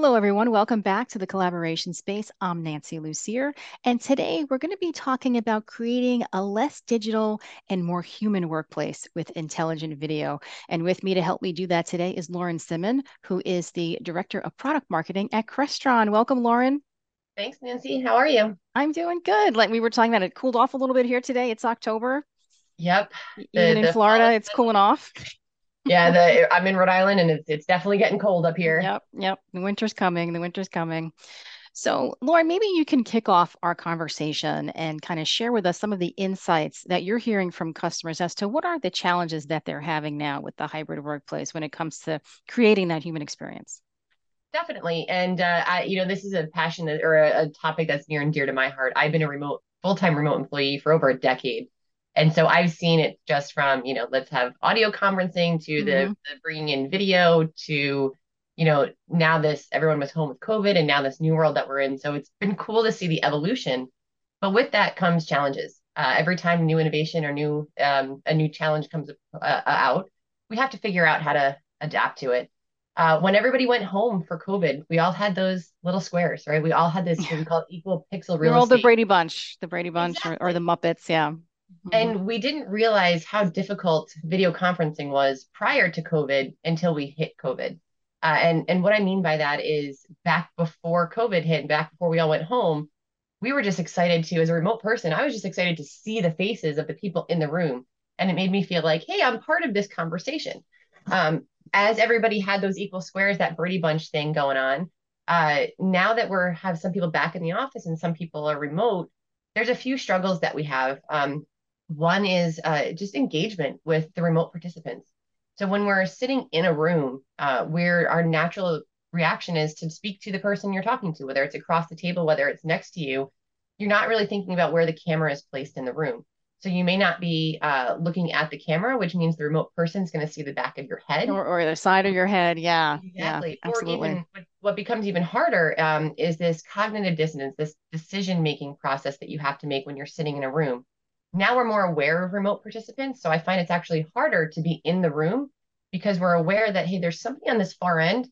Hello, everyone. Welcome back to the collaboration space. I'm Nancy Lussier, and today we're going to be talking about creating a less digital and more human workplace with intelligent video. And with me to help me do that today is Lauren Simmen, who is the Director of Product Marketing at Crestron. Welcome, Lauren. Thanks, Nancy. How are you? I'm doing good. Like we were talking about, it cooled off a little bit here today. It's October. Yep. Even the, in Florida, it's cooling off yeah, the I'm in Rhode Island and it's it's definitely getting cold up here. Yep, yep. The winter's coming. The winter's coming. So, Lauren, maybe you can kick off our conversation and kind of share with us some of the insights that you're hearing from customers as to what are the challenges that they're having now with the hybrid workplace when it comes to creating that human experience. Definitely, and uh, I, you know, this is a passion that, or a, a topic that's near and dear to my heart. I've been a remote, full-time remote employee for over a decade, and so I've seen it just from, you know, let's have audio conferencing to mm-hmm. the, the bringing in video to, you know, now this everyone was home with COVID and now this new world that we're in. So it's been cool to see the evolution. But with that comes challenges. Uh, every time new innovation or new um, a new challenge comes uh, uh, out, we have to figure out how to adapt to it. Uh, when everybody went home for COVID, we all had those little squares, right? We all had this what we call equal pixel real We're all the Brady Bunch, the Brady Bunch, exactly. or, or the Muppets, yeah. Mm-hmm. And we didn't realize how difficult video conferencing was prior to COVID until we hit COVID. Uh, and and what I mean by that is back before COVID hit, and back before we all went home, we were just excited to, as a remote person, I was just excited to see the faces of the people in the room, and it made me feel like, hey, I'm part of this conversation. Um, as everybody had those equal squares, that Brady Bunch thing going on. Uh, now that we're have some people back in the office and some people are remote, there's a few struggles that we have. Um, one is uh, just engagement with the remote participants. So when we're sitting in a room, uh, where our natural reaction is to speak to the person you're talking to, whether it's across the table, whether it's next to you, you're not really thinking about where the camera is placed in the room. So you may not be uh, looking at the camera, which means the remote person is going to see the back of your head or, or, the side of your head. Yeah, exactly. Yeah, or even what becomes even harder um, is this cognitive dissonance, this decision making process that you have to make when you're sitting in a room now we're more aware of remote participants. So I find it's actually harder to be in the room because we're aware that, hey, there's somebody on this far end,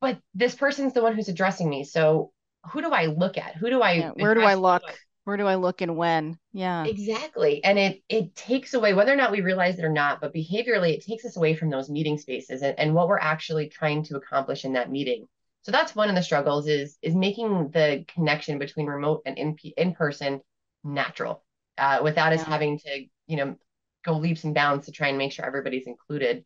but this person's the one who's addressing me. So who do I look at? Who do I yeah, where do I look? Where do I look and when? Yeah. Exactly. And it it takes away whether or not we realize it or not, but behaviorally it takes us away from those meeting spaces and, and what we're actually trying to accomplish in that meeting. So that's one of the struggles is is making the connection between remote and in in person natural uh, without us having to, you know, go leaps and bounds to try and make sure everybody's included.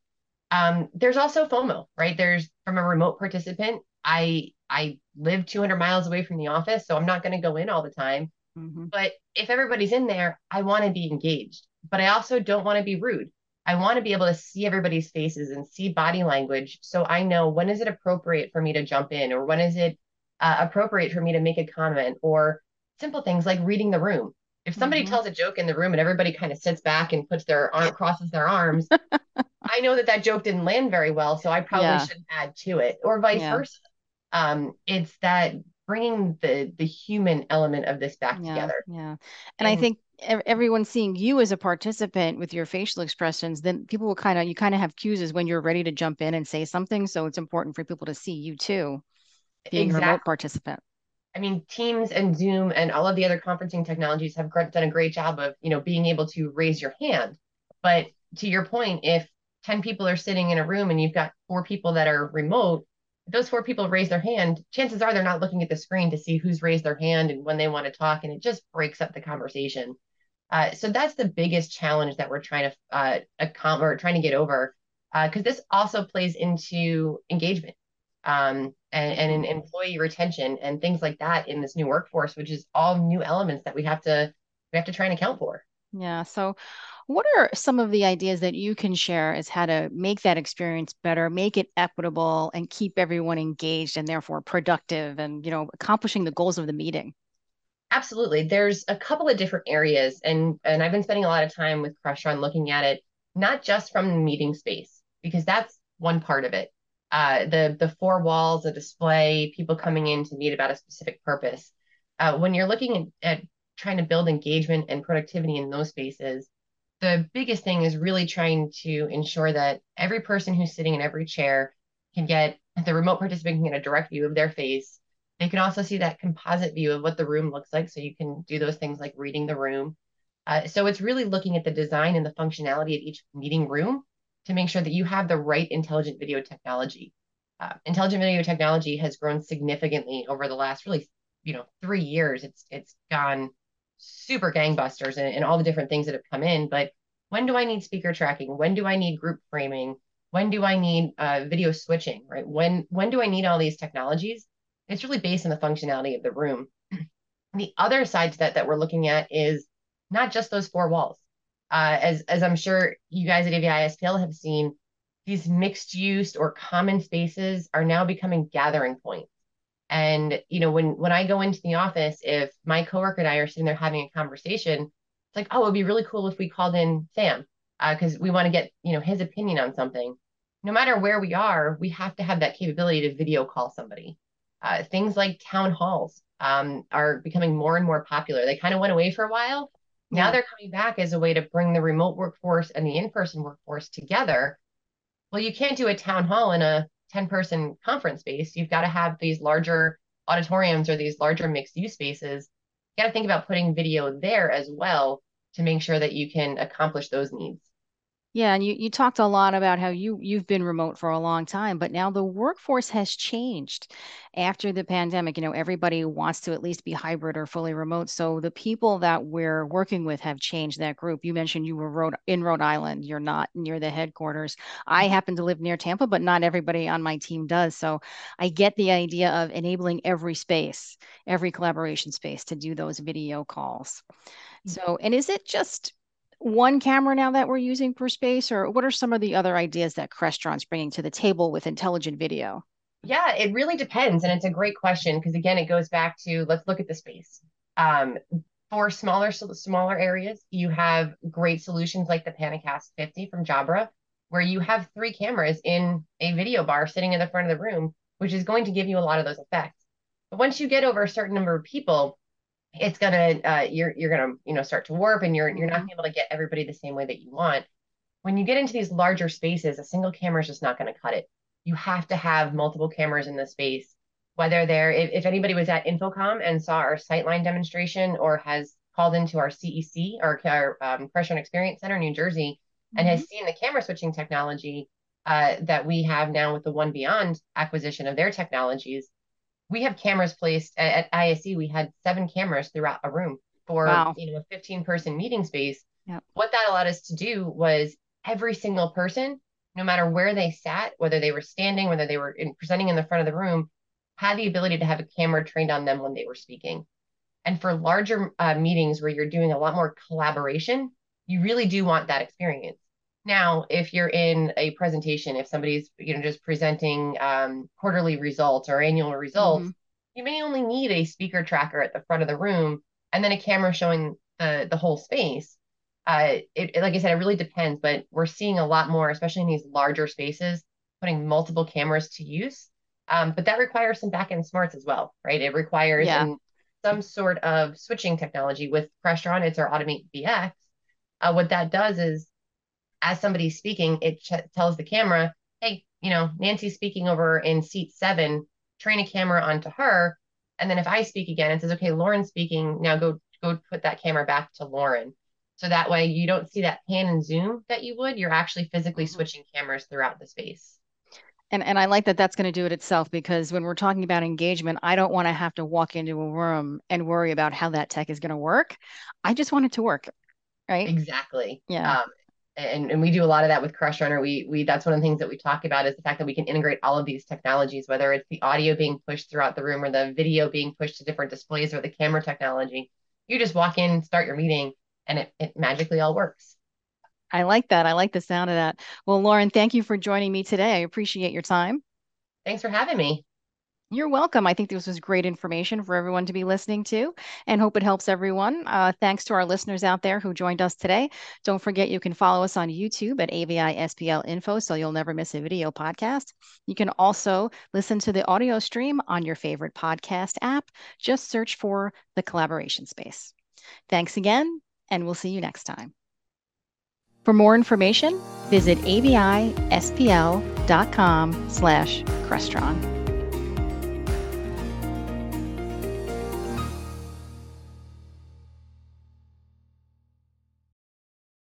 Um, there's also FOMO, right? There's from a remote participant. I I live 200 miles away from the office, so I'm not going to go in all the time. Mm-hmm. But if everybody's in there, I want to be engaged, but I also don't want to be rude. I want to be able to see everybody's faces and see body language, so I know when is it appropriate for me to jump in, or when is it uh, appropriate for me to make a comment, or simple things like reading the room. If somebody mm-hmm. tells a joke in the room and everybody kind of sits back and puts their arm crosses their arms, I know that that joke didn't land very well, so I probably yeah. shouldn't add to it, or vice yeah. versa. Um, it's that bringing the the human element of this back yeah, together. Yeah, and, and I think everyone seeing you as a participant with your facial expressions, then people will kind of you kind of have cues as when you're ready to jump in and say something. So it's important for people to see you too, being exactly. a remote participant. I mean, Teams and Zoom and all of the other conferencing technologies have done a great job of, you know, being able to raise your hand. But to your point, if 10 people are sitting in a room and you've got four people that are remote, those four people raise their hand, chances are they're not looking at the screen to see who's raised their hand and when they want to talk, and it just breaks up the conversation. Uh, so that's the biggest challenge that we're trying to uh, or trying to get over, because uh, this also plays into engagement um, and, and in employee retention and things like that in this new workforce, which is all new elements that we have to we have to try and account for. Yeah. So what are some of the ideas that you can share as how to make that experience better, make it equitable and keep everyone engaged and therefore productive and you know accomplishing the goals of the meeting? Absolutely. There's a couple of different areas and and I've been spending a lot of time with Crestron looking at it not just from the meeting space because that's one part of it uh, the the four walls, a display, people coming in to meet about a specific purpose. Uh, when you're looking at, at trying to build engagement and productivity in those spaces, the biggest thing is really trying to ensure that every person who's sitting in every chair can get the remote participant can get a direct view of their face. They can also see that composite view of what the room looks like. So you can do those things like reading the room. Uh, so it's really looking at the design and the functionality of each meeting room to make sure that you have the right intelligent video technology. Uh, intelligent video technology has grown significantly over the last really, you know, three years. It's it's gone super gangbusters and, and all the different things that have come in. But when do I need speaker tracking? When do I need group framing? When do I need uh, video switching? Right? When when do I need all these technologies? It's really based on the functionality of the room. the other side to that that we're looking at is not just those four walls. Uh, as as I'm sure you guys at AVI SPL have seen, these mixed use or common spaces are now becoming gathering points. And you know, when when I go into the office, if my coworker and I are sitting there having a conversation, it's like, oh, it'd be really cool if we called in Sam because uh, we want to get you know his opinion on something. No matter where we are, we have to have that capability to video call somebody. Uh, things like town halls um, are becoming more and more popular. They kind of went away for a while. Now they're coming back as a way to bring the remote workforce and the in-person workforce together. Well, you can't do a town hall in a 10 person conference space. You've got to have these larger auditoriums or these larger mixed use spaces. You got to think about putting video there as well to make sure that you can accomplish those needs. Yeah, and you, you talked a lot about how you you've been remote for a long time, but now the workforce has changed after the pandemic. You know, everybody wants to at least be hybrid or fully remote. So the people that we're working with have changed that group. You mentioned you were Rhode, in Rhode Island. You're not near the headquarters. I happen to live near Tampa, but not everybody on my team does. So I get the idea of enabling every space, every collaboration space to do those video calls. Mm. So, and is it just one camera now that we're using per space, or what are some of the other ideas that Crestron's bringing to the table with intelligent video? Yeah, it really depends. And it's a great question because, again, it goes back to let's look at the space. Um, for smaller smaller areas, you have great solutions like the PanaCast 50 from Jabra, where you have three cameras in a video bar sitting in the front of the room, which is going to give you a lot of those effects. But once you get over a certain number of people, it's gonna uh, you're you're gonna you know start to warp and you're you're not mm-hmm. able to get everybody the same way that you want when you get into these larger spaces a single camera is just not going to cut it you have to have multiple cameras in the space whether they're if, if anybody was at InfoComm and saw our sightline demonstration or has called into our cec or our um, and experience center in new jersey mm-hmm. and has mm-hmm. seen the camera switching technology uh, that we have now with the one beyond acquisition of their technologies we have cameras placed at, at ISE. We had seven cameras throughout a room for wow. you know a 15 person meeting space. Yep. What that allowed us to do was every single person, no matter where they sat, whether they were standing, whether they were in, presenting in the front of the room, had the ability to have a camera trained on them when they were speaking. And for larger uh, meetings where you're doing a lot more collaboration, you really do want that experience. Now, if you're in a presentation, if somebody's you know just presenting um, quarterly results or annual results, mm-hmm. you may only need a speaker tracker at the front of the room and then a camera showing the the whole space. Uh, it, it, like I said, it really depends, but we're seeing a lot more, especially in these larger spaces, putting multiple cameras to use. Um, but that requires some backend smarts as well, right? It requires yeah. some sort of switching technology with Crestron. It's our Automate VX. Uh, what that does is as somebody's speaking, it ch- tells the camera, hey, you know, Nancy's speaking over in seat seven, train a camera onto her. And then if I speak again, it says, okay, Lauren's speaking. Now go go put that camera back to Lauren. So that way you don't see that pan and zoom that you would. You're actually physically mm-hmm. switching cameras throughout the space. And, and I like that that's going to do it itself because when we're talking about engagement, I don't want to have to walk into a room and worry about how that tech is going to work. I just want it to work. Right. Exactly. Yeah. Um, and, and we do a lot of that with Crestron. We we that's one of the things that we talk about is the fact that we can integrate all of these technologies, whether it's the audio being pushed throughout the room or the video being pushed to different displays or the camera technology. You just walk in, start your meeting, and it, it magically all works. I like that. I like the sound of that. Well, Lauren, thank you for joining me today. I appreciate your time. Thanks for having me. You're welcome. I think this was great information for everyone to be listening to and hope it helps everyone. Uh, thanks to our listeners out there who joined us today. Don't forget you can follow us on YouTube at AVI SPL Info so you'll never miss a video podcast. You can also listen to the audio stream on your favorite podcast app. Just search for the collaboration space. Thanks again, and we'll see you next time. For more information, visit avispl.com slash Crestron.